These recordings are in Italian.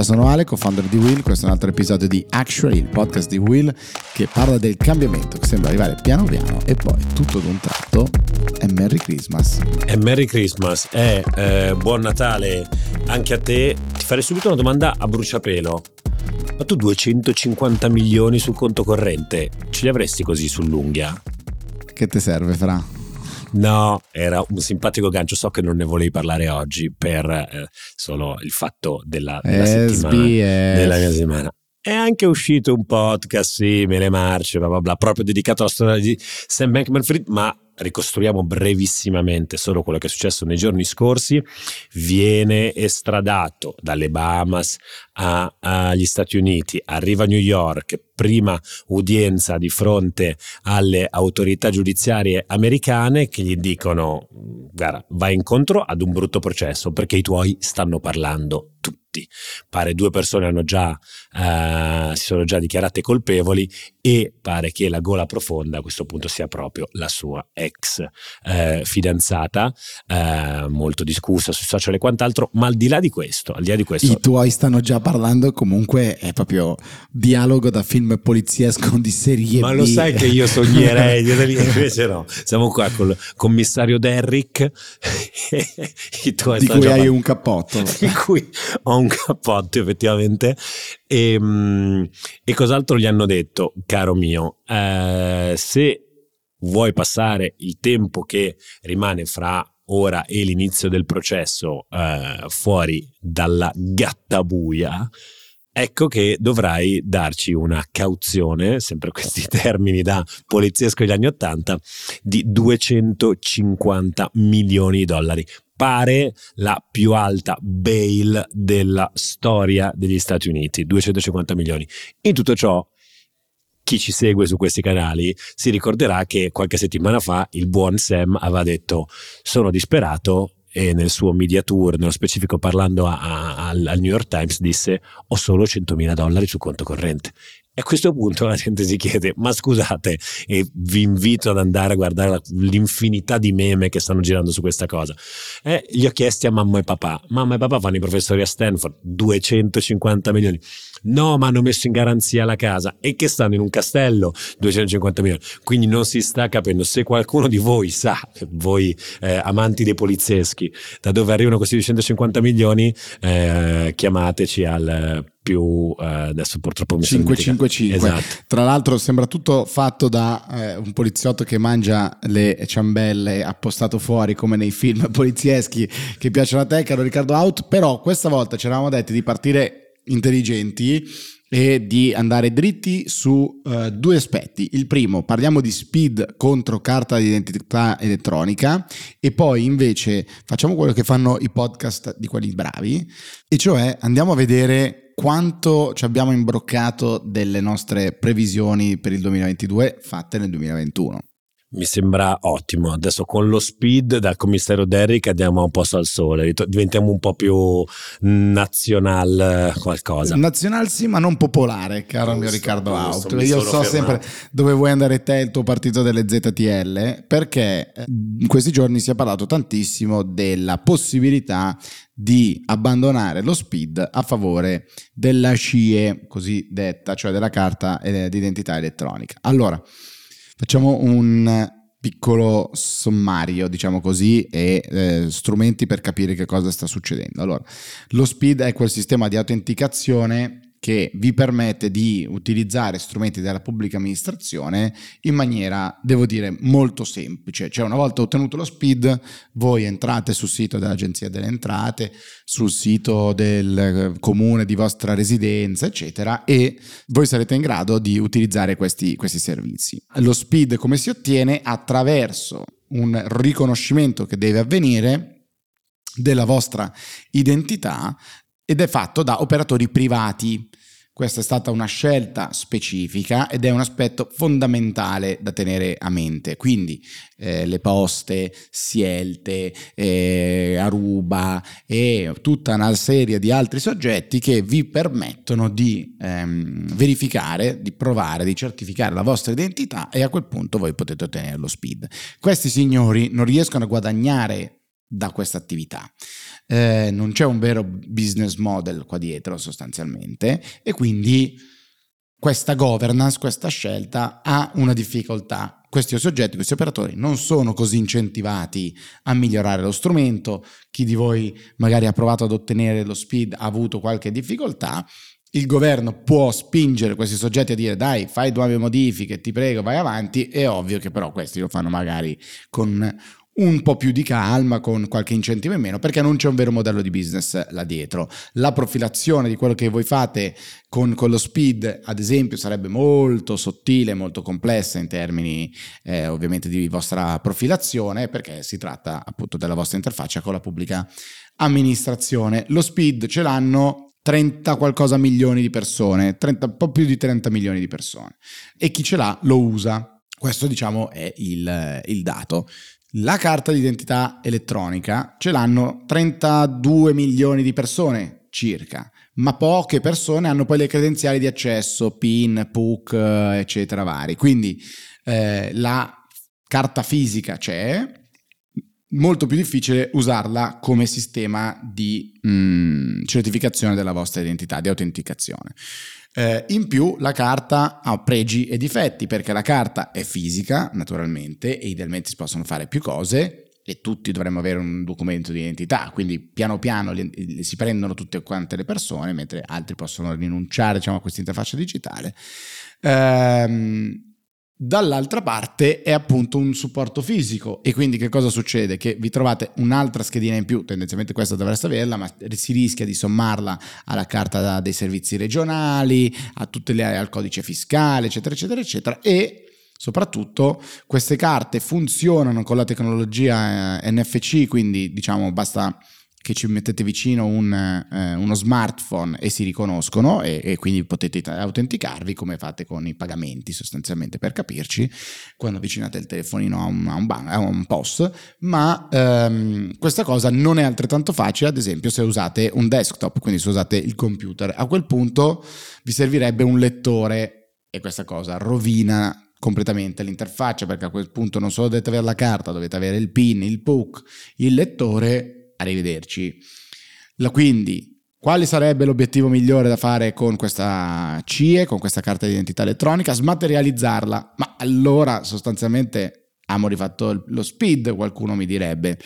Ciao, sono Ale, co-founder di Will. Questo è un altro episodio di Actually, il podcast di Will che parla del cambiamento che sembra arrivare piano piano e poi tutto d'un tratto è Merry Christmas. È Merry Christmas, è eh, buon Natale anche a te. Ti farei subito una domanda a bruciapelo. Ma tu 250 milioni sul conto corrente ce li avresti così sull'unghia? Che ti serve, Fra? No, era un simpatico gancio. So che non ne volevi parlare oggi per eh, solo il fatto della, della settimana. Della mia settimana. È anche uscito un podcast simile, marce, bla bla bla, proprio dedicato alla storia di Sam Bankman Fried, ma ricostruiamo brevissimamente solo quello che è successo nei giorni scorsi, viene estradato dalle Bahamas agli Stati Uniti, arriva a New York, prima udienza di fronte alle autorità giudiziarie americane che gli dicono guarda, vai incontro ad un brutto processo perché i tuoi stanno parlando tutti. Pare due persone già, eh, si sono già dichiarate colpevoli e pare che la gola profonda a questo punto sia proprio la sua ex eh, fidanzata, eh, molto discussa sui social e quant'altro, ma al di là di questo, al di là di questo... I tuoi stanno già parlando, comunque è proprio dialogo da film poliziesco di serie Ma B. lo sai che io sognerei, invece no, siamo qua col commissario Derrick, di cui hai un cappotto. Di cui ho un cappotto effettivamente. E, ehm, e cos'altro gli hanno detto, caro mio? Eh, se vuoi passare il tempo che rimane fra ora e l'inizio del processo eh, fuori dalla gattabuia, ecco che dovrai darci una cauzione, sempre questi termini da poliziesco degli anni Ottanta, di 250 milioni di dollari pare la più alta bail della storia degli Stati Uniti, 250 milioni. In tutto ciò, chi ci segue su questi canali si ricorderà che qualche settimana fa il buon Sam aveva detto sono disperato e nel suo media tour, nello specifico parlando a, a, al, New York Times, disse ho solo 100.000 dollari sul conto corrente. A questo punto la gente si chiede, ma scusate, e vi invito ad andare a guardare l'infinità di meme che stanno girando su questa cosa. E gli ho chiesti a mamma e papà, mamma e papà fanno i professori a Stanford, 250 milioni. No, ma hanno messo in garanzia la casa e che stanno in un castello, 250 milioni. Quindi non si sta capendo. Se qualcuno di voi sa, voi eh, amanti dei polizieschi, da dove arrivano questi 250 milioni, eh, chiamateci al più eh, adesso purtroppo mi 555 esatto. tra l'altro sembra tutto fatto da eh, un poliziotto che mangia le ciambelle appostato fuori come nei film polizieschi che piacciono a te caro Riccardo Out. Però questa volta ci eravamo detti di partire intelligenti e di andare dritti su uh, due aspetti. Il primo, parliamo di speed contro carta d'identità elettronica e poi invece facciamo quello che fanno i podcast di quelli bravi, e cioè andiamo a vedere quanto ci abbiamo imbroccato delle nostre previsioni per il 2022 fatte nel 2021. Mi sembra ottimo. Adesso con lo speed dal commissario Derrick andiamo un po' al sole, diventiamo un po' più nazional qualcosa. Nazional sì, ma non popolare, caro mio Riccardo Out. Io so fermato. sempre dove vuoi andare te e il tuo partito delle ZTL, perché eh, in questi giorni si è parlato tantissimo della possibilità di abbandonare lo speed a favore della CIE cosiddetta, cioè della carta eh, d'identità elettronica. Allora, Facciamo un piccolo sommario, diciamo così, e eh, strumenti per capire che cosa sta succedendo. Allora, lo SPID è quel sistema di autenticazione che vi permette di utilizzare strumenti della pubblica amministrazione in maniera, devo dire, molto semplice. Cioè, una volta ottenuto lo SPID, voi entrate sul sito dell'Agenzia delle Entrate, sul sito del eh, comune di vostra residenza, eccetera, e voi sarete in grado di utilizzare questi, questi servizi. Lo SPID come si ottiene? Attraverso un riconoscimento che deve avvenire della vostra identità ed è fatto da operatori privati. Questa è stata una scelta specifica ed è un aspetto fondamentale da tenere a mente. Quindi eh, le poste, Sielte, eh, Aruba e tutta una serie di altri soggetti che vi permettono di ehm, verificare, di provare, di certificare la vostra identità e a quel punto voi potete ottenere lo SPID. Questi signori non riescono a guadagnare da questa attività. Eh, non c'è un vero business model qua dietro sostanzialmente e quindi questa governance, questa scelta ha una difficoltà. Questi soggetti, questi operatori non sono così incentivati a migliorare lo strumento. Chi di voi magari ha provato ad ottenere lo speed ha avuto qualche difficoltà il governo può spingere questi soggetti a dire dai fai due modifiche, ti prego vai avanti, è ovvio che però questi lo fanno magari con un po' più di calma, con qualche incentivo in meno, perché non c'è un vero modello di business là dietro. La profilazione di quello che voi fate con, con lo speed, ad esempio, sarebbe molto sottile, molto complessa in termini eh, ovviamente di vostra profilazione, perché si tratta appunto della vostra interfaccia con la pubblica amministrazione. Lo speed ce l'hanno 30 qualcosa milioni di persone, 30, un po' più di 30 milioni di persone. E chi ce l'ha lo usa. Questo diciamo è il, il dato. La carta d'identità elettronica ce l'hanno 32 milioni di persone circa, ma poche persone hanno poi le credenziali di accesso, PIN, PUC, eccetera, vari. Quindi eh, la carta fisica c'è, molto più difficile usarla come sistema di mh, mm, certificazione della vostra identità, di autenticazione. Eh, in più la carta ha pregi e difetti perché la carta è fisica naturalmente e idealmente si possono fare più cose e tutti dovremmo avere un documento di identità, quindi piano piano si prendono tutte quante le persone mentre altri possono rinunciare diciamo, a questa interfaccia digitale. Ehm, Dall'altra parte è appunto un supporto fisico e quindi che cosa succede? Che vi trovate un'altra schedina in più, tendenzialmente questa dovreste averla, ma si rischia di sommarla alla carta dei servizi regionali, le, al codice fiscale, eccetera, eccetera, eccetera e soprattutto queste carte funzionano con la tecnologia eh, NFC, quindi diciamo basta che ci mettete vicino un, eh, uno smartphone e si riconoscono e, e, quindi potete autenticarvi come fate con i pagamenti sostanzialmente per capirci quando avvicinate il telefonino a un, a un, ban- a un POS ma ehm, questa cosa non è altrettanto facile ad esempio se usate un desktop quindi se usate il computer. A quel punto vi servirebbe un lettore e questa cosa rovina completamente l'interfaccia perché a quel punto non solo dovete avere la carta dovete avere il PIN, il PUC, il lettore arrivederci. Quindi, quale sarebbe l'obiettivo migliore da fare con questa CIE, con questa carta di identità elettronica? Smaterializzarla. Ma allora sostanzialmente abbiamo rifatto lo speed, qualcuno mi direbbe.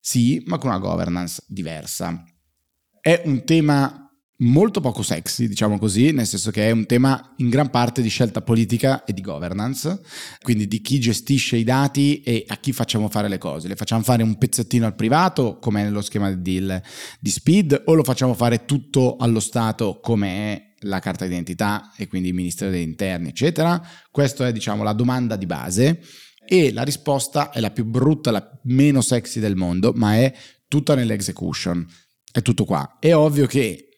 Sì, ma con una governance diversa. È un tema molto poco sexy, diciamo così, nel senso che è un tema in gran parte di scelta politica e di governance, quindi di chi gestisce i dati e a chi facciamo fare le cose. Le facciamo fare un pezzettino al privato, come è nello schema di deal di Speed, o lo facciamo fare tutto allo Stato, come è la carta d'identità e quindi il Ministero degli Interni, eccetera. Questa è, diciamo, la domanda di base. E la risposta è la più brutta, la meno sexy del mondo, ma è tutta nell'execution. È tutto qua. È ovvio che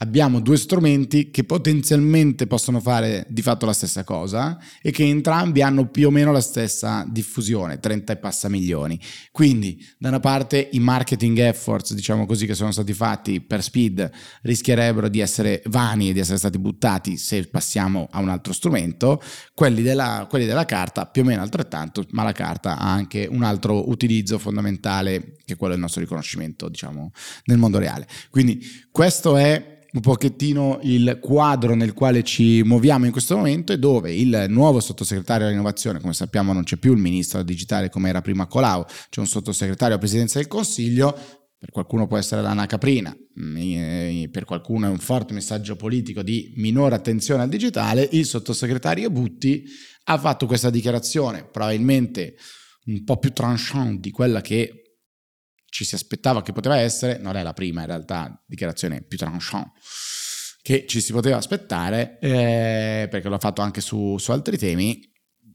abbiamo due strumenti che potenzialmente possono fare di fatto la stessa cosa e che entrambi hanno più o meno la stessa diffusione, 30 e passa milioni. Quindi, da una parte i marketing efforts, diciamo così, che sono stati fatti per Speed rischierebbero di essere vani e di essere stati buttati se passiamo a un altro strumento, quelli della, quelli della carta più o meno altrettanto, ma la carta ha anche un altro utilizzo fondamentale che è quello del nostro riconoscimento, diciamo, nel mondo reale. Quindi questo è un pochettino il quadro nel quale ci muoviamo in questo momento e dove il nuovo sottosegretario all'innovazione, come sappiamo non c'è più il ministro digitale come era prima Colau, c'è un sottosegretario alla presidenza del Consiglio, per qualcuno può essere l'ana caprina, per qualcuno è un forte messaggio politico di minore attenzione al digitale, il sottosegretario Butti ha fatto questa dichiarazione, probabilmente un po' più tranchant di quella che ci si aspettava che poteva essere, non è la prima in realtà dichiarazione più tranchant che ci si poteva aspettare, eh, perché l'ho fatto anche su, su altri temi,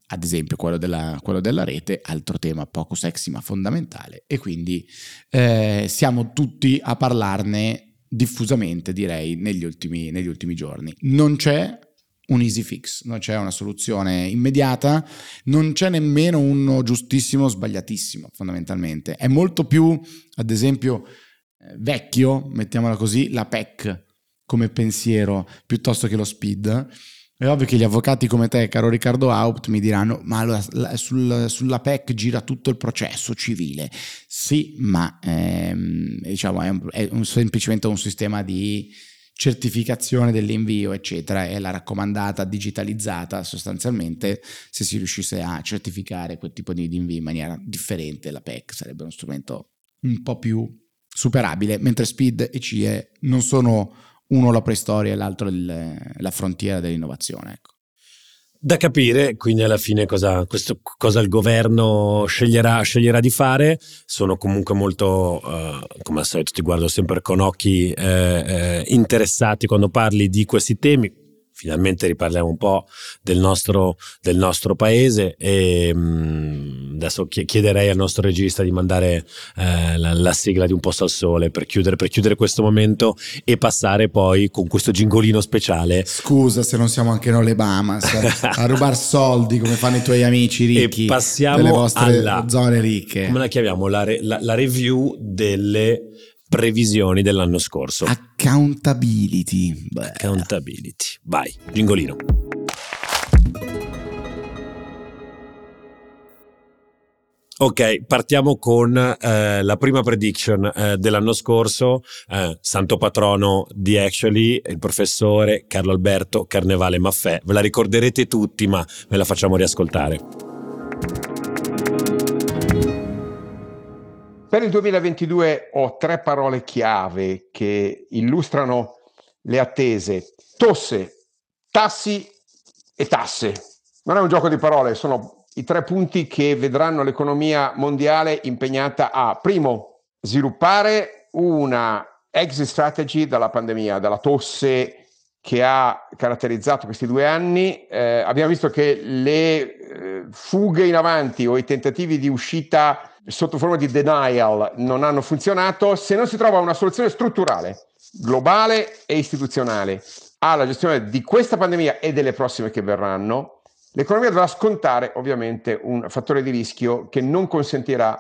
ad esempio quello della, quello della, rete, altro tema poco sexy ma fondamentale, e quindi eh, siamo tutti a parlarne diffusamente, direi, negli ultimi, negli ultimi giorni. Non c'è un easy fix, non c'è una soluzione immediata, non c'è nemmeno uno giustissimo o sbagliatissimo fondamentalmente. È molto più, ad esempio, eh, vecchio, mettiamola così, la PEC come pensiero piuttosto che lo speed. È ovvio che gli avvocati come te, caro Riccardo Haupt, mi diranno: Ma allora sul, sulla PEC gira tutto il processo civile. Sì, ma ehm, diciamo, è, un, è un, semplicemente un sistema di certificazione dell'invio, eccetera, è la raccomandata digitalizzata sostanzialmente. Se si riuscisse a certificare quel tipo di, invio in maniera differente, la PEC sarebbe uno strumento un po' più superabile, mentre Speed e CIE non sono uno la preistoria e l'altro il, la frontiera dell'innovazione. Ecco. Da capire, quindi alla fine cosa, questo, cosa il governo sceglierà, sceglierà, di fare. Sono comunque molto, uh, come al solito ti guardo sempre con occhi eh, eh, interessati quando parli di questi temi finalmente riparliamo un po' del nostro, del nostro paese e mh, mm, adesso chiederei al nostro regista di mandare eh, la, la, sigla di Un posto al sole per chiudere, per chiudere, questo momento e passare poi con questo gingolino speciale. Scusa se non siamo anche noi le Bahamas a rubare soldi come fanno i tuoi amici ricchi e passiamo delle vostre alla, zone ricche. Come la chiamiamo? La, la, la review delle previsioni dell'anno scorso. Accountability. Beh. Accountability. Vai, gingolino. Ok, partiamo con eh, la prima prediction eh, dell'anno scorso, eh, santo patrono di Actually, il professore Carlo Alberto Carnevale Maffè. Ve la ricorderete tutti, ma ve la facciamo riascoltare. Per il 2022 ho tre parole chiave che illustrano le attese. Tosse, tassi e tasse. Non è un gioco di parole, sono i tre punti che vedranno l'economia mondiale impegnata a, primo, sviluppare una exit strategy dalla pandemia, dalla tosse che ha caratterizzato questi due anni. Eh, abbiamo visto che le eh, fughe in avanti o i tentativi di uscita sotto forma di denial non hanno funzionato, se non si trova una soluzione strutturale, globale e istituzionale alla gestione di questa pandemia e delle prossime che verranno, l'economia dovrà scontare ovviamente un fattore di rischio che non consentirà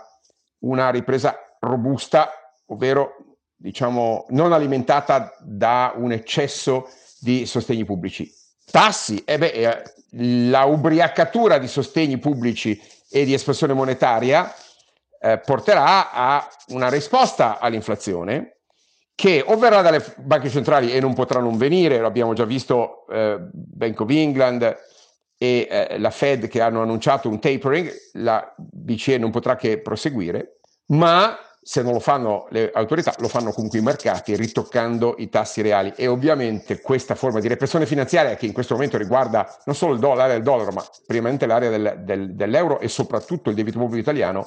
una ripresa robusta, ovvero diciamo non alimentata da un eccesso di sostegni pubblici. Tassi, eh beh, eh, la ubriacatura di sostegni pubblici e di espansione monetaria eh, porterà a una risposta all'inflazione che o verrà dalle banche centrali e non potrà non venire, l'abbiamo già visto eh, Bank of England e eh, la Fed che hanno annunciato un tapering, la BCE non potrà che proseguire, ma se non lo fanno le autorità, lo fanno comunque i mercati ritoccando i tassi reali e ovviamente questa forma di repressione finanziaria che in questo momento riguarda non solo l'area del dollaro, ma primeramente l'area del, del, dell'euro e soprattutto il debito pubblico italiano,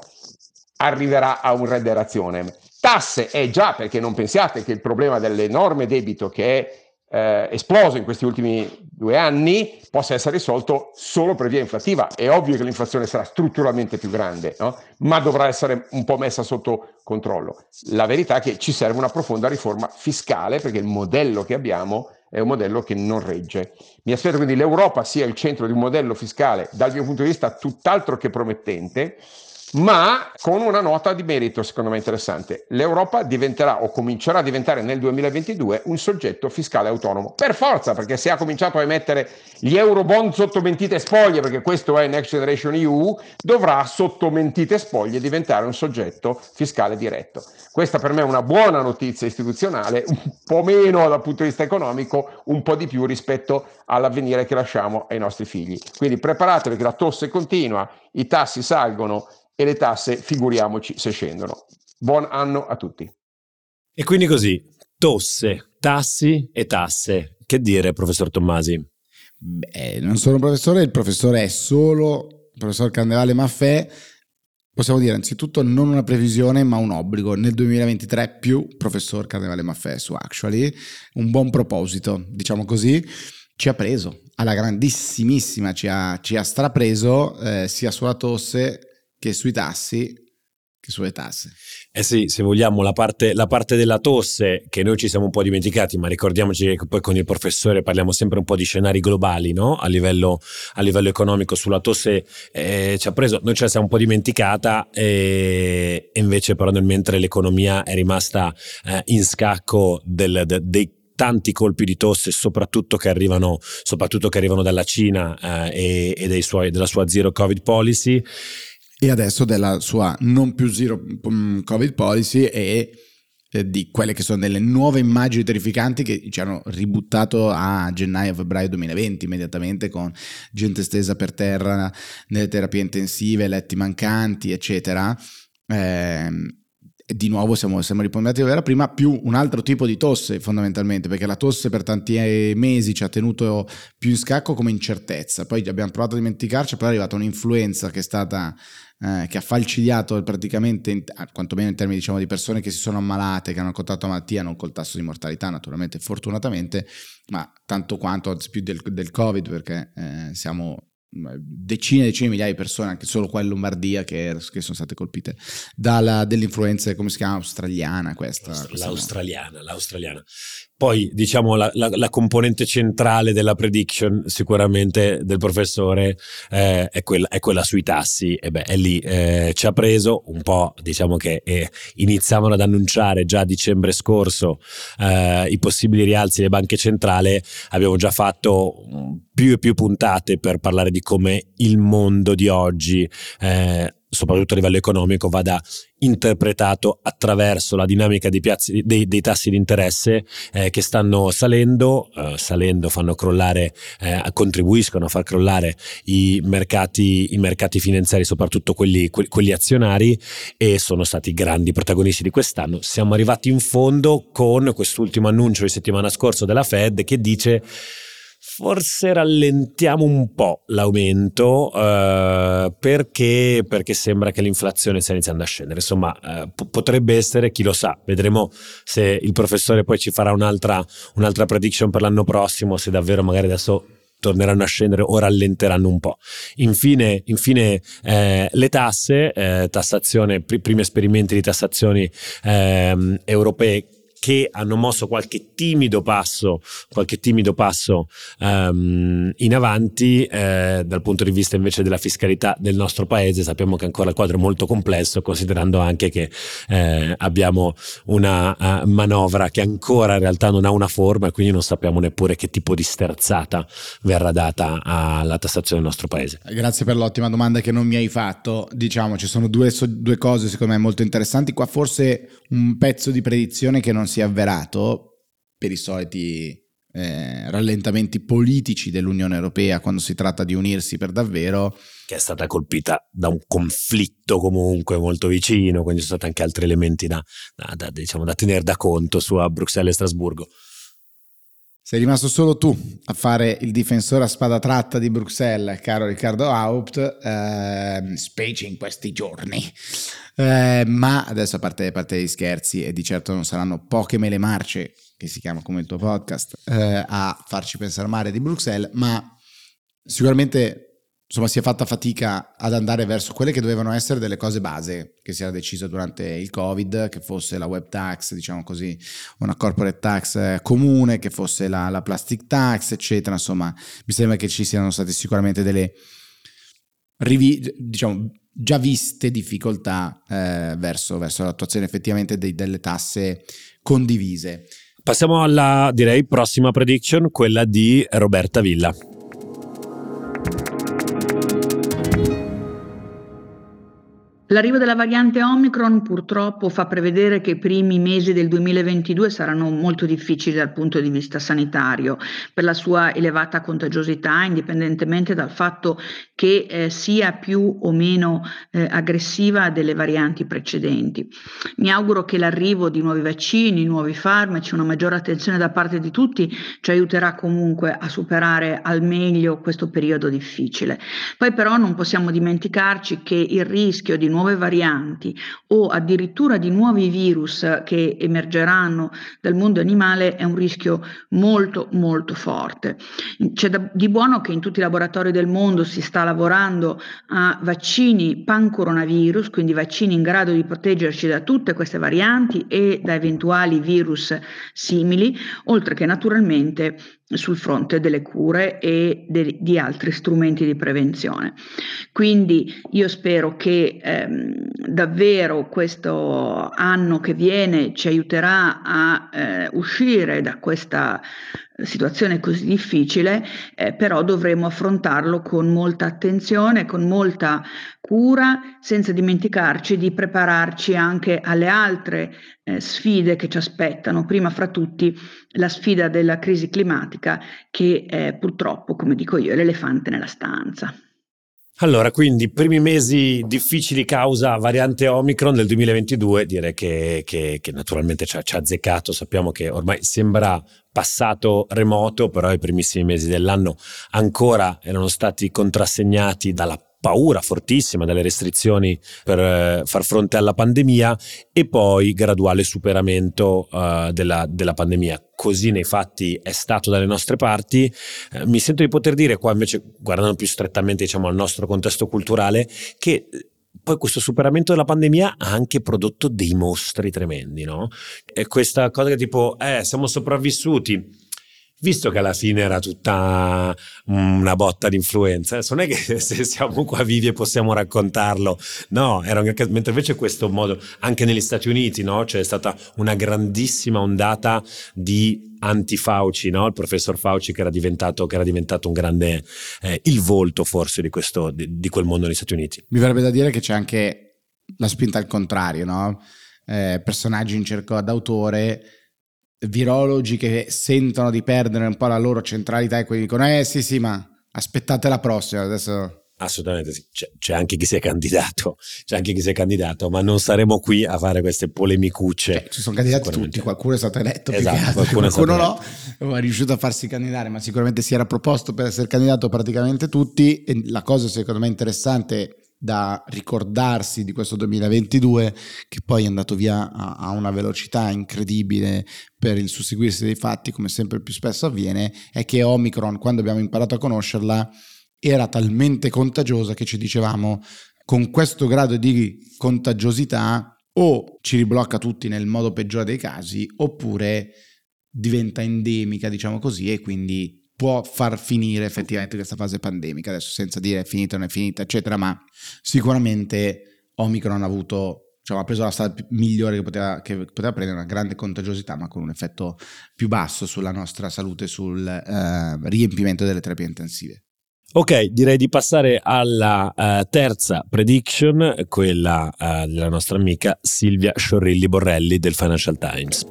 arriverà a un red razione. Tasse è già perché non pensiate che il problema dell'enorme debito che è eh, esploso in questi ultimi due anni possa essere risolto solo per via inflattiva. È ovvio che l'inflazione sarà strutturalmente più grande, no? ma dovrà essere un po' messa sotto controllo. La verità è che ci serve una profonda riforma fiscale perché il modello che abbiamo è un modello che non regge. Mi aspetto quindi l'Europa sia il centro di un modello fiscale dal mio punto di vista tutt'altro che promettente ma con una nota di merito secondo me interessante. L'Europa diventerà o comincerà a diventare nel 2022 un soggetto fiscale autonomo. Per forza, perché se ha cominciato a emettere gli eurobond sotto mentite spoglie, perché questo è Next Generation EU, dovrà sotto mentite spoglie diventare un soggetto fiscale diretto. Questa per me è una buona notizia istituzionale, un po' meno dal punto di vista economico, un po' di più rispetto all'avvenire che lasciamo ai nostri figli. Quindi preparatevi che la tosse continua, i tassi salgono e le tasse figuriamoci se scendono. Buon anno a tutti. E quindi così, tosse, tassi e tasse. Che dire, professor Tommasi? Beh, non sono un professore, il professore è solo il professor Candevale Maffè. Possiamo dire anzitutto non una previsione ma un obbligo. Nel 2023 più professor Candevale Maffè su Actually. Un buon proposito, diciamo così. Ci ha preso, alla grandissimissima ci ha, ci ha strapreso eh, sia sulla tosse che sui tassi che sulle tasse. Eh sì, se vogliamo, la parte, la parte, della tosse che noi ci siamo un po' dimenticati, ma ricordiamoci che poi con il professore parliamo sempre un po' di scenari globali, no? A livello, a livello economico, sulla tosse eh, ci ha preso, noi ce la siamo un po' dimenticata e, e invece però nel mentre l'economia è rimasta eh, in scacco del, de, dei tanti colpi di tosse, soprattutto che arrivano, soprattutto che arrivano dalla Cina eh, e, e suoi, della sua zero covid policy. E adesso della sua non più zero mm, covid policy e eh, di quelle che sono delle nuove immagini terrificanti che ci hanno ributtato a gennaio-febbraio 2020 immediatamente con gente stesa per terra nelle terapie intensive, letti mancanti, eccetera. Eh, di nuovo siamo, siamo riponderati dove era prima, più un altro tipo di tosse fondamentalmente, perché la tosse per tanti mesi ci ha tenuto più in scacco come incertezza. Poi abbiamo provato a dimenticarci, poi è arrivata un'influenza che è stata eh, che ha falcidiato praticamente, quantomeno in termini diciamo, di persone che si sono ammalate, che hanno contratto malattia, non col tasso di mortalità naturalmente, fortunatamente, ma tanto quanto più del, del Covid, perché eh, siamo decine e decine di migliaia di persone, anche solo qua in Lombardia, che, che sono state colpite dalla, dell'influenza, come si chiama, australiana questa. L'australiana, l'australiana. Poi diciamo la, la, la, componente centrale della prediction sicuramente del professore eh, è, quella, è, quella, sui tassi. E beh è lì eh, ci ha preso un po' diciamo che eh, iniziavano ad annunciare già a dicembre scorso eh, i possibili rialzi delle banche centrali abbiamo già fatto più e più puntate per parlare di come il mondo di oggi eh, soprattutto a livello economico, vada interpretato attraverso la dinamica dei, piazzi, dei, dei tassi di interesse eh, che stanno salendo, eh, salendo fanno crollare, eh, contribuiscono a far crollare i mercati, i mercati finanziari, soprattutto quelli, quelli azionari, e sono stati grandi protagonisti di quest'anno. Siamo arrivati in fondo con quest'ultimo annuncio di settimana scorsa della Fed che dice forse rallentiamo un po' l'aumento eh, perché, perché, sembra che l'inflazione stia iniziando a scendere. Insomma, eh, potrebbe essere, chi lo sa, vedremo se il professore poi ci farà un'altra, un'altra prediction per l'anno prossimo, se davvero magari adesso torneranno a scendere o rallenteranno un po'. Infine, infine eh, le tasse, eh, tassazione, pr- primi esperimenti di tassazioni eh, europee che hanno mosso qualche timido passo, qualche timido passo um, in avanti eh, dal punto di vista invece della fiscalità del nostro paese. Sappiamo che ancora il quadro è molto complesso, considerando anche che eh, abbiamo una uh, manovra che ancora in realtà non ha una forma e quindi non sappiamo neppure che tipo di sterzata verrà data alla tassazione del nostro paese. Grazie per l'ottima domanda che non mi hai fatto. Diciamo, ci sono due, due cose secondo me molto interessanti. Qua forse un pezzo di predizione che non si è avverato per i soliti eh, rallentamenti politici dell'Unione Europea quando si tratta di unirsi per davvero. Che è stata colpita da un conflitto comunque molto vicino, quindi ci sono stati anche altri elementi da, da, da, diciamo, da tenere da conto su a Bruxelles e Strasburgo. Sei rimasto solo tu a fare il difensore a spada tratta di Bruxelles, caro Riccardo Haupt, eh, specie in questi giorni. Eh, ma adesso a parte, a parte, gli scherzi, e di certo non saranno poche mele marce, che si chiama come il tuo podcast, eh, a farci pensare male di Bruxelles, ma sicuramente insomma si è fatta fatica ad andare verso quelle che dovevano essere delle cose base che si era deciso durante il covid che fosse la web tax diciamo così una corporate tax eh, comune che fosse la, la plastic tax eccetera. Insomma mi sembra che ci siano state sicuramente delle rivi- diciamo già viste difficoltà eh, verso, verso l'attuazione effettivamente dei, delle tasse condivise. Passiamo alla direi prossima prediction quella di Roberta Villa L'arrivo della variante Omicron purtroppo fa prevedere che i primi mesi del 2022 saranno molto difficili dal punto di vista sanitario per la sua elevata contagiosità, indipendentemente dal fatto che eh, sia più o meno eh, aggressiva delle varianti precedenti. Mi auguro che l'arrivo di nuovi vaccini, nuovi farmaci, una maggiore attenzione da parte di tutti ci aiuterà comunque a superare al meglio questo periodo difficile. Poi però non possiamo dimenticarci che il rischio di nuove varianti o addirittura di nuovi virus che emergeranno dal mondo animale è un rischio molto molto forte. C'è da, di buono che in tutti i laboratori del mondo si sta lavorando a vaccini pan-coronavirus, quindi vaccini in grado di proteggerci da tutte queste varianti e da eventuali virus simili, oltre che naturalmente sul fronte delle cure e de, di altri strumenti di prevenzione. Quindi io spero che ehm, davvero questo anno che viene ci aiuterà a eh, uscire da questa situazione così difficile, eh, però dovremo affrontarlo con molta attenzione, con molta cura, senza dimenticarci di prepararci anche alle altre eh, sfide che ci aspettano, prima fra tutti la sfida della crisi climatica che eh, purtroppo, come dico io, è l'elefante nella stanza. Allora, quindi primi mesi difficili causa variante Omicron del 2022, direi che, che, che naturalmente ci ha, ci ha azzeccato, sappiamo che ormai sembra passato remoto, però i primissimi mesi dell'anno ancora erano stati contrassegnati dalla paura fortissima dalle restrizioni per eh, far fronte alla pandemia e poi graduale superamento uh, della, della, pandemia. Così nei fatti è stato dalle nostre parti. Eh, mi sento di poter dire qua invece, guardando più strettamente diciamo, al nostro contesto culturale, che eh, poi questo superamento della pandemia ha anche prodotto dei mostri tremendi, no? E questa cosa che tipo, eh, siamo sopravvissuti visto che alla fine era tutta una botta di influenza, non è che se siamo qua vivi e possiamo raccontarlo, no, era anche, mentre invece questo modo, anche negli Stati Uniti, no, c'è stata una grandissima ondata di anti-Fauci, no? il professor Fauci che era diventato, che era diventato un grande, eh, il volto forse di, questo, di, di, quel mondo negli Stati Uniti. Mi verrebbe da dire che c'è anche la spinta al contrario, no? eh, personaggi in cerco d'autore virologi che sentono di perdere un po' la loro centralità e quindi dicono eh sì sì ma aspettate la prossima adesso Assolutamente sì, c'è, c'è, anche chi si è candidato, c'è anche chi si è candidato, ma non saremo qui a fare queste polemicucce. Cioè, ci sono candidati tutti, qualcuno è stato eletto, esatto, qualcuno, qualcuno no, non è riuscito a farsi candidare, ma sicuramente si era proposto per essere candidato praticamente tutti e la cosa secondo me interessante da ricordarsi di questo 2022 che poi è andato via a, a, una velocità incredibile per il susseguirsi dei fatti come sempre più spesso avviene è che Omicron quando abbiamo imparato a conoscerla era talmente contagiosa che ci dicevamo con questo grado di contagiosità o ci riblocca tutti nel modo peggiore dei casi oppure diventa endemica diciamo così e quindi può far finire effettivamente questa fase pandemica, adesso senza dire è finita o non è finita, eccetera, ma sicuramente Omicron ha avuto diciamo, ha preso la strada migliore che poteva, che poteva, prendere, una grande contagiosità, ma con un effetto più basso sulla nostra salute, sul eh, riempimento delle terapie intensive. Ok, direi di passare alla uh, terza prediction, quella uh, della nostra amica Silvia Sciorrilli Borrelli del Financial Times.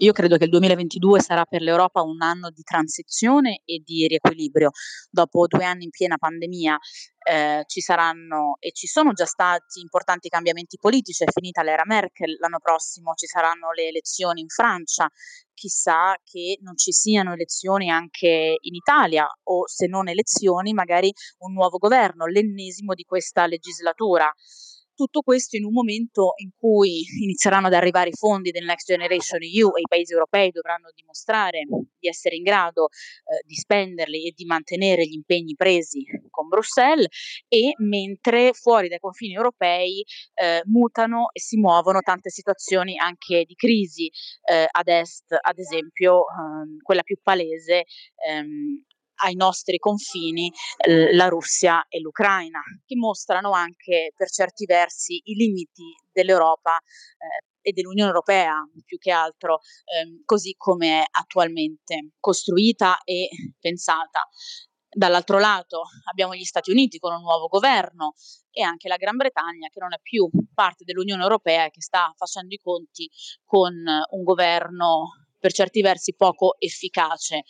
Io credo che il 2022 sarà per l'Europa un anno di transizione e di riequilibrio. Dopo due anni in piena pandemia eh, ci saranno e ci sono già stati importanti cambiamenti politici, è finita l'era Merkel, l'anno prossimo ci saranno le elezioni in Francia, chissà che non ci siano elezioni anche in Italia o se non elezioni magari un nuovo governo, l'ennesimo di questa legislatura. Tutto questo in un momento in cui inizieranno ad arrivare i fondi del Next Generation EU e i paesi europei dovranno dimostrare di essere in grado eh, di spenderli e di mantenere gli impegni presi con Bruxelles e mentre fuori dai confini europei eh, mutano e si muovono tante situazioni anche di crisi eh, ad est, ad esempio ehm, quella più palese ehm, ai nostri confini eh, la Russia e l'Ucraina, che mostrano anche per certi versi i limiti dell'Europa eh, e dell'Unione Europea più che altro, ehm, così come è attualmente costruita e pensata. Dall'altro lato abbiamo gli Stati Uniti con un nuovo governo e anche la Gran Bretagna che non è più parte dell'Unione Europea e che sta facendo i conti con un governo per certi versi poco efficace.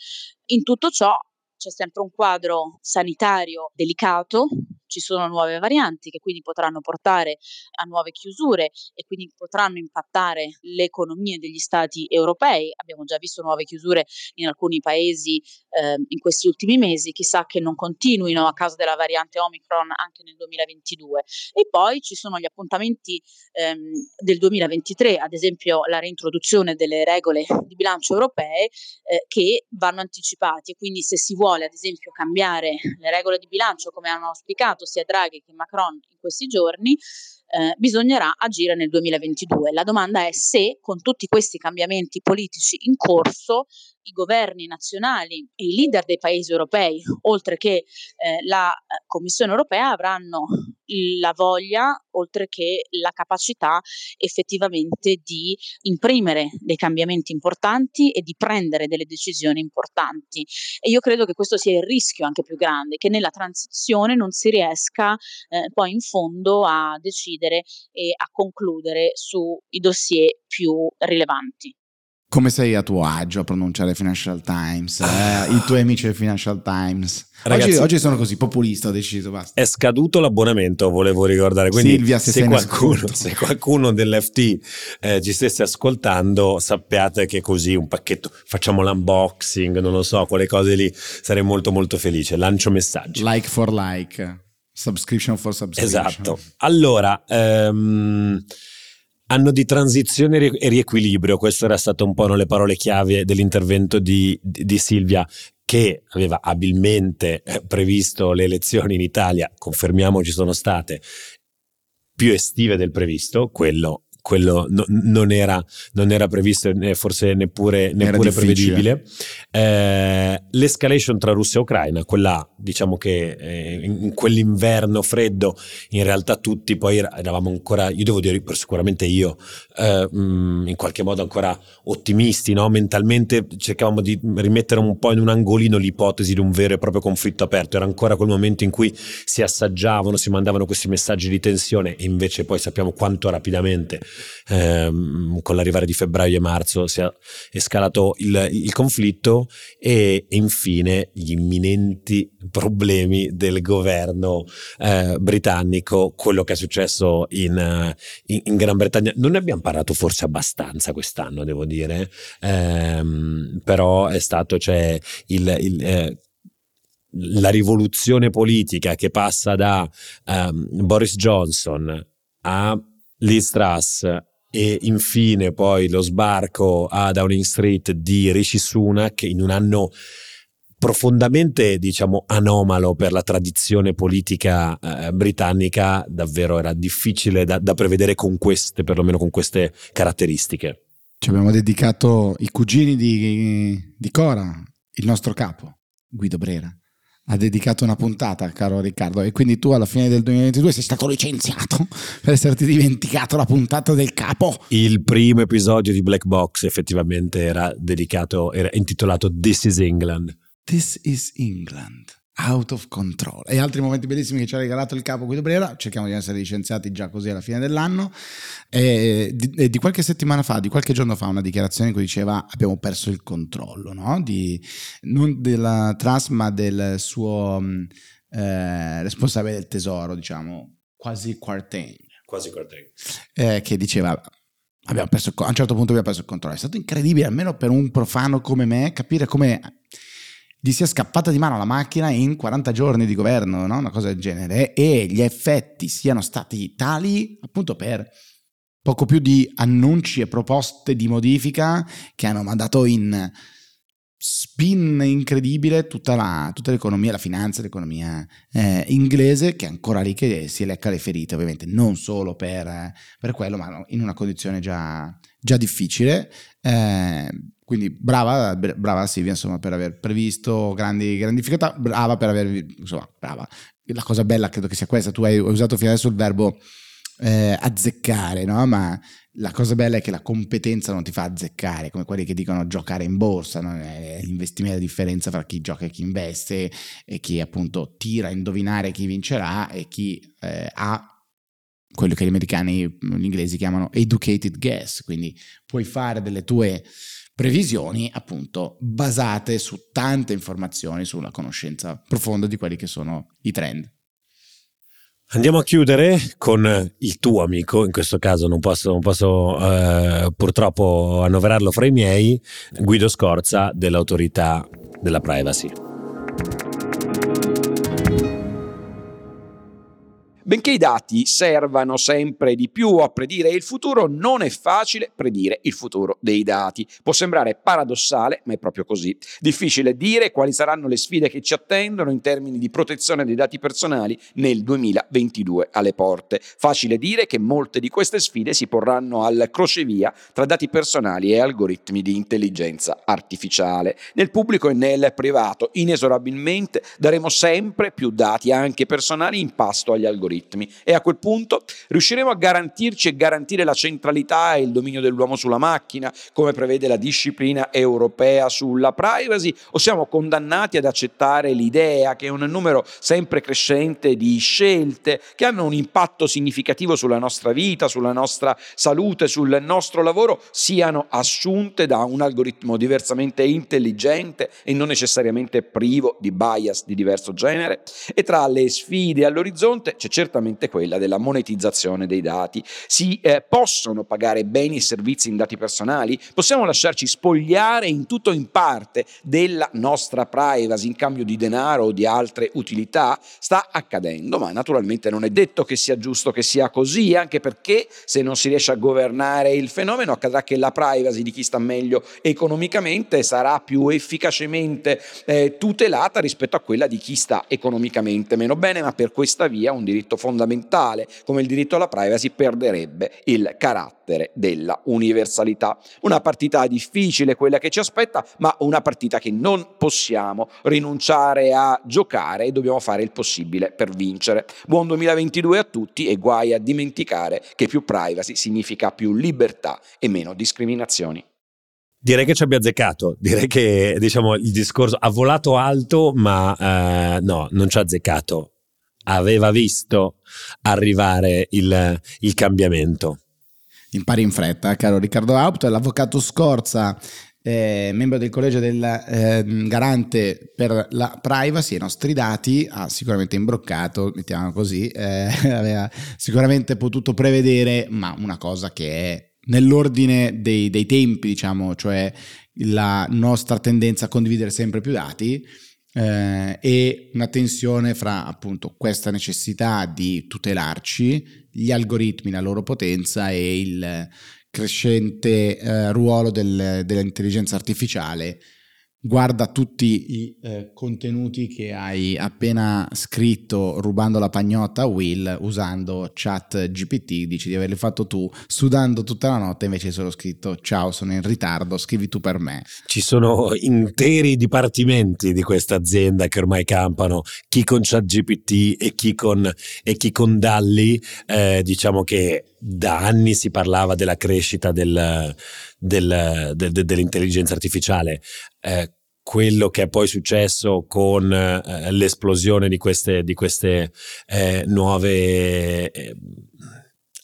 In tutto ciò c'è sempre un quadro sanitario delicato, ci sono nuove varianti che quindi potranno portare a nuove chiusure e quindi potranno impattare le economie degli stati europei. Abbiamo già visto nuove chiusure in alcuni paesi eh, in questi ultimi mesi, chissà che non continuino a causa della variante Omicron anche nel 2022. E poi ci sono gli appuntamenti ehm, del 2023, ad esempio la reintroduzione delle regole di bilancio europee eh, che vanno anticipati e quindi se si vuole ad esempio cambiare le regole di bilancio come hanno auspicato sia Draghi che Macron in questi giorni, eh, bisognerà agire nel 2022. La domanda è se con tutti questi cambiamenti politici in corso i governi nazionali e i leader dei paesi europei, oltre che eh, la eh, Commissione europea, avranno la voglia, oltre che la capacità effettivamente di imprimere dei cambiamenti importanti e di prendere delle decisioni importanti. E io credo che questo sia il rischio anche più grande, che nella transizione non si riesca eh, poi in fondo a decidere e a concludere sui dossier più rilevanti. Come sei a tuo agio a pronunciare Financial Times? Eh? I tuoi amici del Financial Times? Ragazzi, oggi, oggi, sono così populista, ho deciso, basta. È scaduto l'abbonamento, volevo ricordare. Quindi Silvia, se, se, qualcuno, se qualcuno, dell'FT eh, ci stesse ascoltando, sappiate che così un pacchetto, facciamo l'unboxing, non lo so, quelle cose lì, sarei molto molto felice. Lancio messaggi. Like for like, subscription for subscription. Esatto. Allora... Um, Anno di transizione e riequilibrio, queste erano state un po' le parole chiave dell'intervento di, di, di Silvia che aveva abilmente eh, previsto le elezioni in Italia, confermiamo ci sono state più estive del previsto, quello quello no, non, era, non, era, previsto e forse neppure, neppure prevedibile. Eh, l'escalation tra Russia e Ucraina, quella diciamo che eh, in quell'inverno freddo in realtà tutti poi eravamo ancora, io devo dire sicuramente io, eh, in qualche modo ancora ottimisti, no? mentalmente cercavamo di rimettere un po' in un angolino l'ipotesi di un vero e proprio conflitto aperto, era ancora quel momento in cui si assaggiavano, si mandavano questi messaggi di tensione e invece poi sappiamo quanto rapidamente ehm, con l'arrivare di febbraio e marzo si è scalato il, il conflitto e, e, infine gli imminenti problemi del governo eh, britannico, quello che è successo in, in, in, Gran Bretagna. Non ne abbiamo parlato forse abbastanza quest'anno, devo dire, ehm, però è stato cioè, il, il eh, la rivoluzione politica che passa da um, Boris Johnson a Liz Truss e infine poi lo sbarco a Downing Street di Rishi Sunak in un anno profondamente diciamo anomalo per la tradizione politica eh, britannica davvero era difficile da, da, prevedere con queste perlomeno con queste caratteristiche. Ci abbiamo dedicato i cugini di, di Cora il nostro capo Guido Brera ha dedicato una puntata, caro Riccardo, e quindi tu alla fine del 2022 sei stato licenziato per esserti dimenticato la puntata del capo. Il primo episodio di Black Box effettivamente era dedicato, era intitolato This is England. This is England out of control. E altri momenti bellissimi che ci ha regalato il capo Guido Brera, cerchiamo di essere licenziati già così alla fine dell'anno. E di, di, qualche settimana fa, di qualche giorno fa, una dichiarazione in cui diceva abbiamo perso il controllo, no? di, non della Trust ma del suo mm, eh, responsabile del tesoro, diciamo, quasi Quartain. Quasi Quartain. Eh, che diceva abbiamo perso, a un certo punto abbiamo perso il controllo. È stato incredibile, almeno per un profano come me, capire come gli sia scappata di mano la macchina in 40 giorni di governo, no? una cosa del genere, e gli effetti siano stati tali appunto per poco più di annunci e proposte di modifica che hanno mandato in spin incredibile tutta, la, tutta l'economia, la finanza, l'economia eh, inglese che è ancora lì che si lecca le ferite, ovviamente non solo per, per quello, ma in una condizione già, già difficile. Eh, quindi brava, brava Silvia insomma per aver previsto grandi, grandi difficoltà, brava per aver, insomma, brava. La cosa bella credo che sia questa, tu hai usato fino adesso il verbo eh, azzeccare, no? Ma la cosa bella è che la competenza non ti fa azzeccare, come quelli che dicono giocare in borsa, no? è l'investimento, la differenza tra chi gioca e chi investe e chi appunto tira a indovinare chi vincerà e chi eh, ha quello che gli americani, gli inglesi chiamano educated guess, quindi puoi fare delle tue previsioni appunto basate su tante informazioni, sulla conoscenza profonda di quelli che sono i trend. Andiamo a chiudere con il tuo amico, in questo caso non posso, non posso eh, purtroppo annoverarlo fra i miei, Guido Scorza dell'autorità della privacy. Benché i dati servano sempre di più a predire il futuro, non è facile predire il futuro dei dati. Può sembrare paradossale, ma è proprio così. Difficile dire quali saranno le sfide che ci attendono in termini di protezione dei dati personali nel 2022 alle porte. Facile dire che molte di queste sfide si porranno al crocevia tra dati personali e algoritmi di intelligenza artificiale. Nel pubblico e nel privato, inesorabilmente, daremo sempre più dati anche personali in pasto agli algoritmi e a quel punto riusciremo a garantirci e garantire la centralità e il dominio dell'uomo sulla macchina, come prevede la disciplina europea sulla privacy, o siamo condannati ad accettare l'idea che un numero sempre crescente di scelte che hanno un impatto significativo sulla nostra vita, sulla nostra salute, sul nostro lavoro, siano assunte da un algoritmo diversamente intelligente e non necessariamente privo di bias di diverso genere? E tra le sfide all'orizzonte c'è certamente quella della monetizzazione dei dati. Si eh, possono pagare beni e servizi in dati personali? Possiamo lasciarci spogliare in tutto o in parte della nostra privacy in cambio di denaro o di altre utilità? Sta accadendo, ma naturalmente non è detto che sia giusto che sia così, anche perché se non si riesce a governare il fenomeno accadrà che la privacy di chi sta meglio economicamente sarà più efficacemente eh, tutelata rispetto a quella di chi sta economicamente meno bene, ma per questa via un diritto fondamentale come il diritto alla privacy perderebbe il carattere della universalità. Una partita difficile quella che ci aspetta, ma una partita che non possiamo rinunciare a giocare e dobbiamo fare il possibile per vincere. Buon 2022 a tutti e guai a dimenticare che più privacy significa più libertà e meno discriminazioni. Direi che ci abbia azzeccato, direi che diciamo, il discorso ha volato alto, ma eh, no, non ci ha azzeccato. Aveva visto arrivare il, il cambiamento. Impari in fretta, caro Riccardo Haupt, l'avvocato Scorza eh, membro del collegio del eh, garante per la privacy e i nostri dati, ha sicuramente imbroccato, mettiamo così, eh, aveva sicuramente potuto prevedere, ma una cosa che è nell'ordine dei, dei tempi, diciamo, cioè la nostra tendenza a condividere sempre più dati eh, e una tensione fra appunto questa necessità di tutelarci, gli algoritmi, la loro potenza e il crescente eh, ruolo del, dell'intelligenza artificiale guarda tutti i eh, contenuti che hai appena scritto rubando la pagnotta a Will usando chat GPT, dici di averli fatto tu, sudando tutta la notte invece solo scritto ciao sono in ritardo, scrivi tu per me. Ci sono interi dipartimenti di questa azienda che ormai campano, chi con chat GPT e chi con, e chi con Dalli, eh, diciamo che da anni si parlava della crescita del, del, del, dell'intelligenza artificiale. Eh, quello che è poi successo con eh, l'esplosione di queste, di queste eh, nuove eh,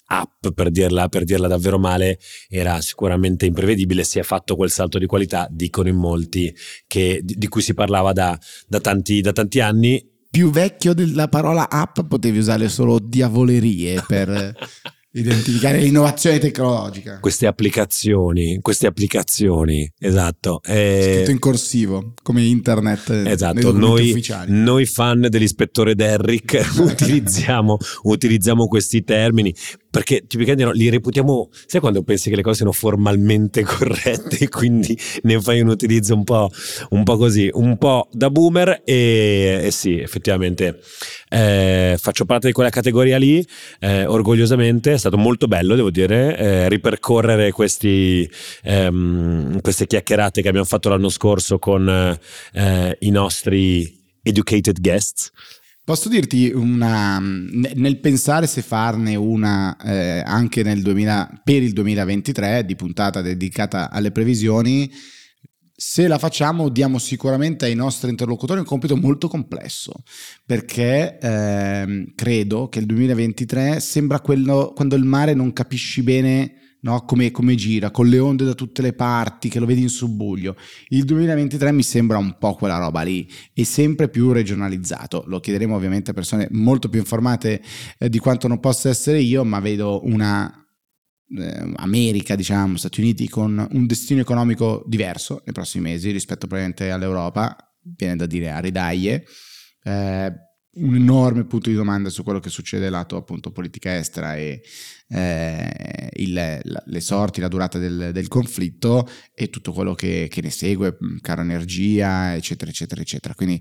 app, per dirla, per dirla, davvero male, era sicuramente imprevedibile. Si è fatto quel salto di qualità, dicono in molti, che, di, di cui si parlava da, da, tanti, da tanti anni. Più vecchio della parola app potevi usare solo diavolerie per... identificare l'innovazione tecnologica. Queste applicazioni, queste applicazioni, esatto. Eh, Scritto in corsivo, come internet. Esatto, noi, noi, fan dell'ispettore Derrick utilizziamo, utilizziamo questi termini perché tipicamente li reputiamo, sai quando pensi che le cose siano formalmente corrette e quindi ne fai un utilizzo un po', un po così, un po' da boomer e, e sì, effettivamente eh, faccio parte di quella categoria lì, eh, orgogliosamente, è stato molto bello devo dire, eh, ripercorrere questi, ehm, queste chiacchierate che abbiamo fatto l'anno scorso con eh, i nostri educated guests. Posso dirti una, nel pensare se farne una eh, anche 2000, per il 2023 di puntata dedicata alle previsioni, se la facciamo diamo sicuramente ai nostri interlocutori un compito molto complesso, perché eh, credo che il 2023 sembra quello quando il mare non capisci bene no? come, come, gira, con le onde da tutte le parti, che lo vedi in subbuglio. Il 2023 mi sembra un po' quella roba lì e sempre più regionalizzato. Lo chiederemo ovviamente a persone molto più informate eh, di quanto non possa essere io, ma vedo una eh, America, diciamo, Stati Uniti con un destino economico diverso nei prossimi mesi rispetto probabilmente all'Europa, viene da dire a ridaglie. Eh, un enorme punto di domanda su quello che succede lato appunto politica estera e eh, il, le sorti, la durata del, del, conflitto e tutto quello che, che, ne segue, mm, caro energia, eccetera, eccetera, eccetera. Quindi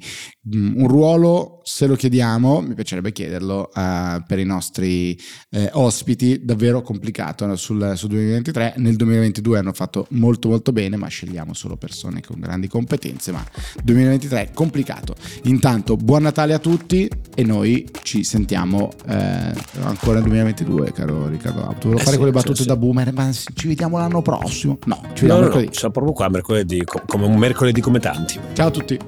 mm, un ruolo, se lo chiediamo, mi piacerebbe chiederlo uh, per i nostri eh, ospiti, davvero complicato no? sul, sul 2023. Nel 2022 hanno fatto molto molto bene, ma scegliamo solo persone con grandi competenze, ma 2023 complicato. Intanto, buon Natale a tutti e noi ci sentiamo eh, ancora nel 2022, caro Riccardo America. Dovevo eh fare sì, quelle battute sì, da boomer, ma ci vediamo l'anno prossimo. No, ci vediamo no, mercoledì. No, sono proprio qua mercoledì, come un mercoledì come tanti. Ciao a tutti.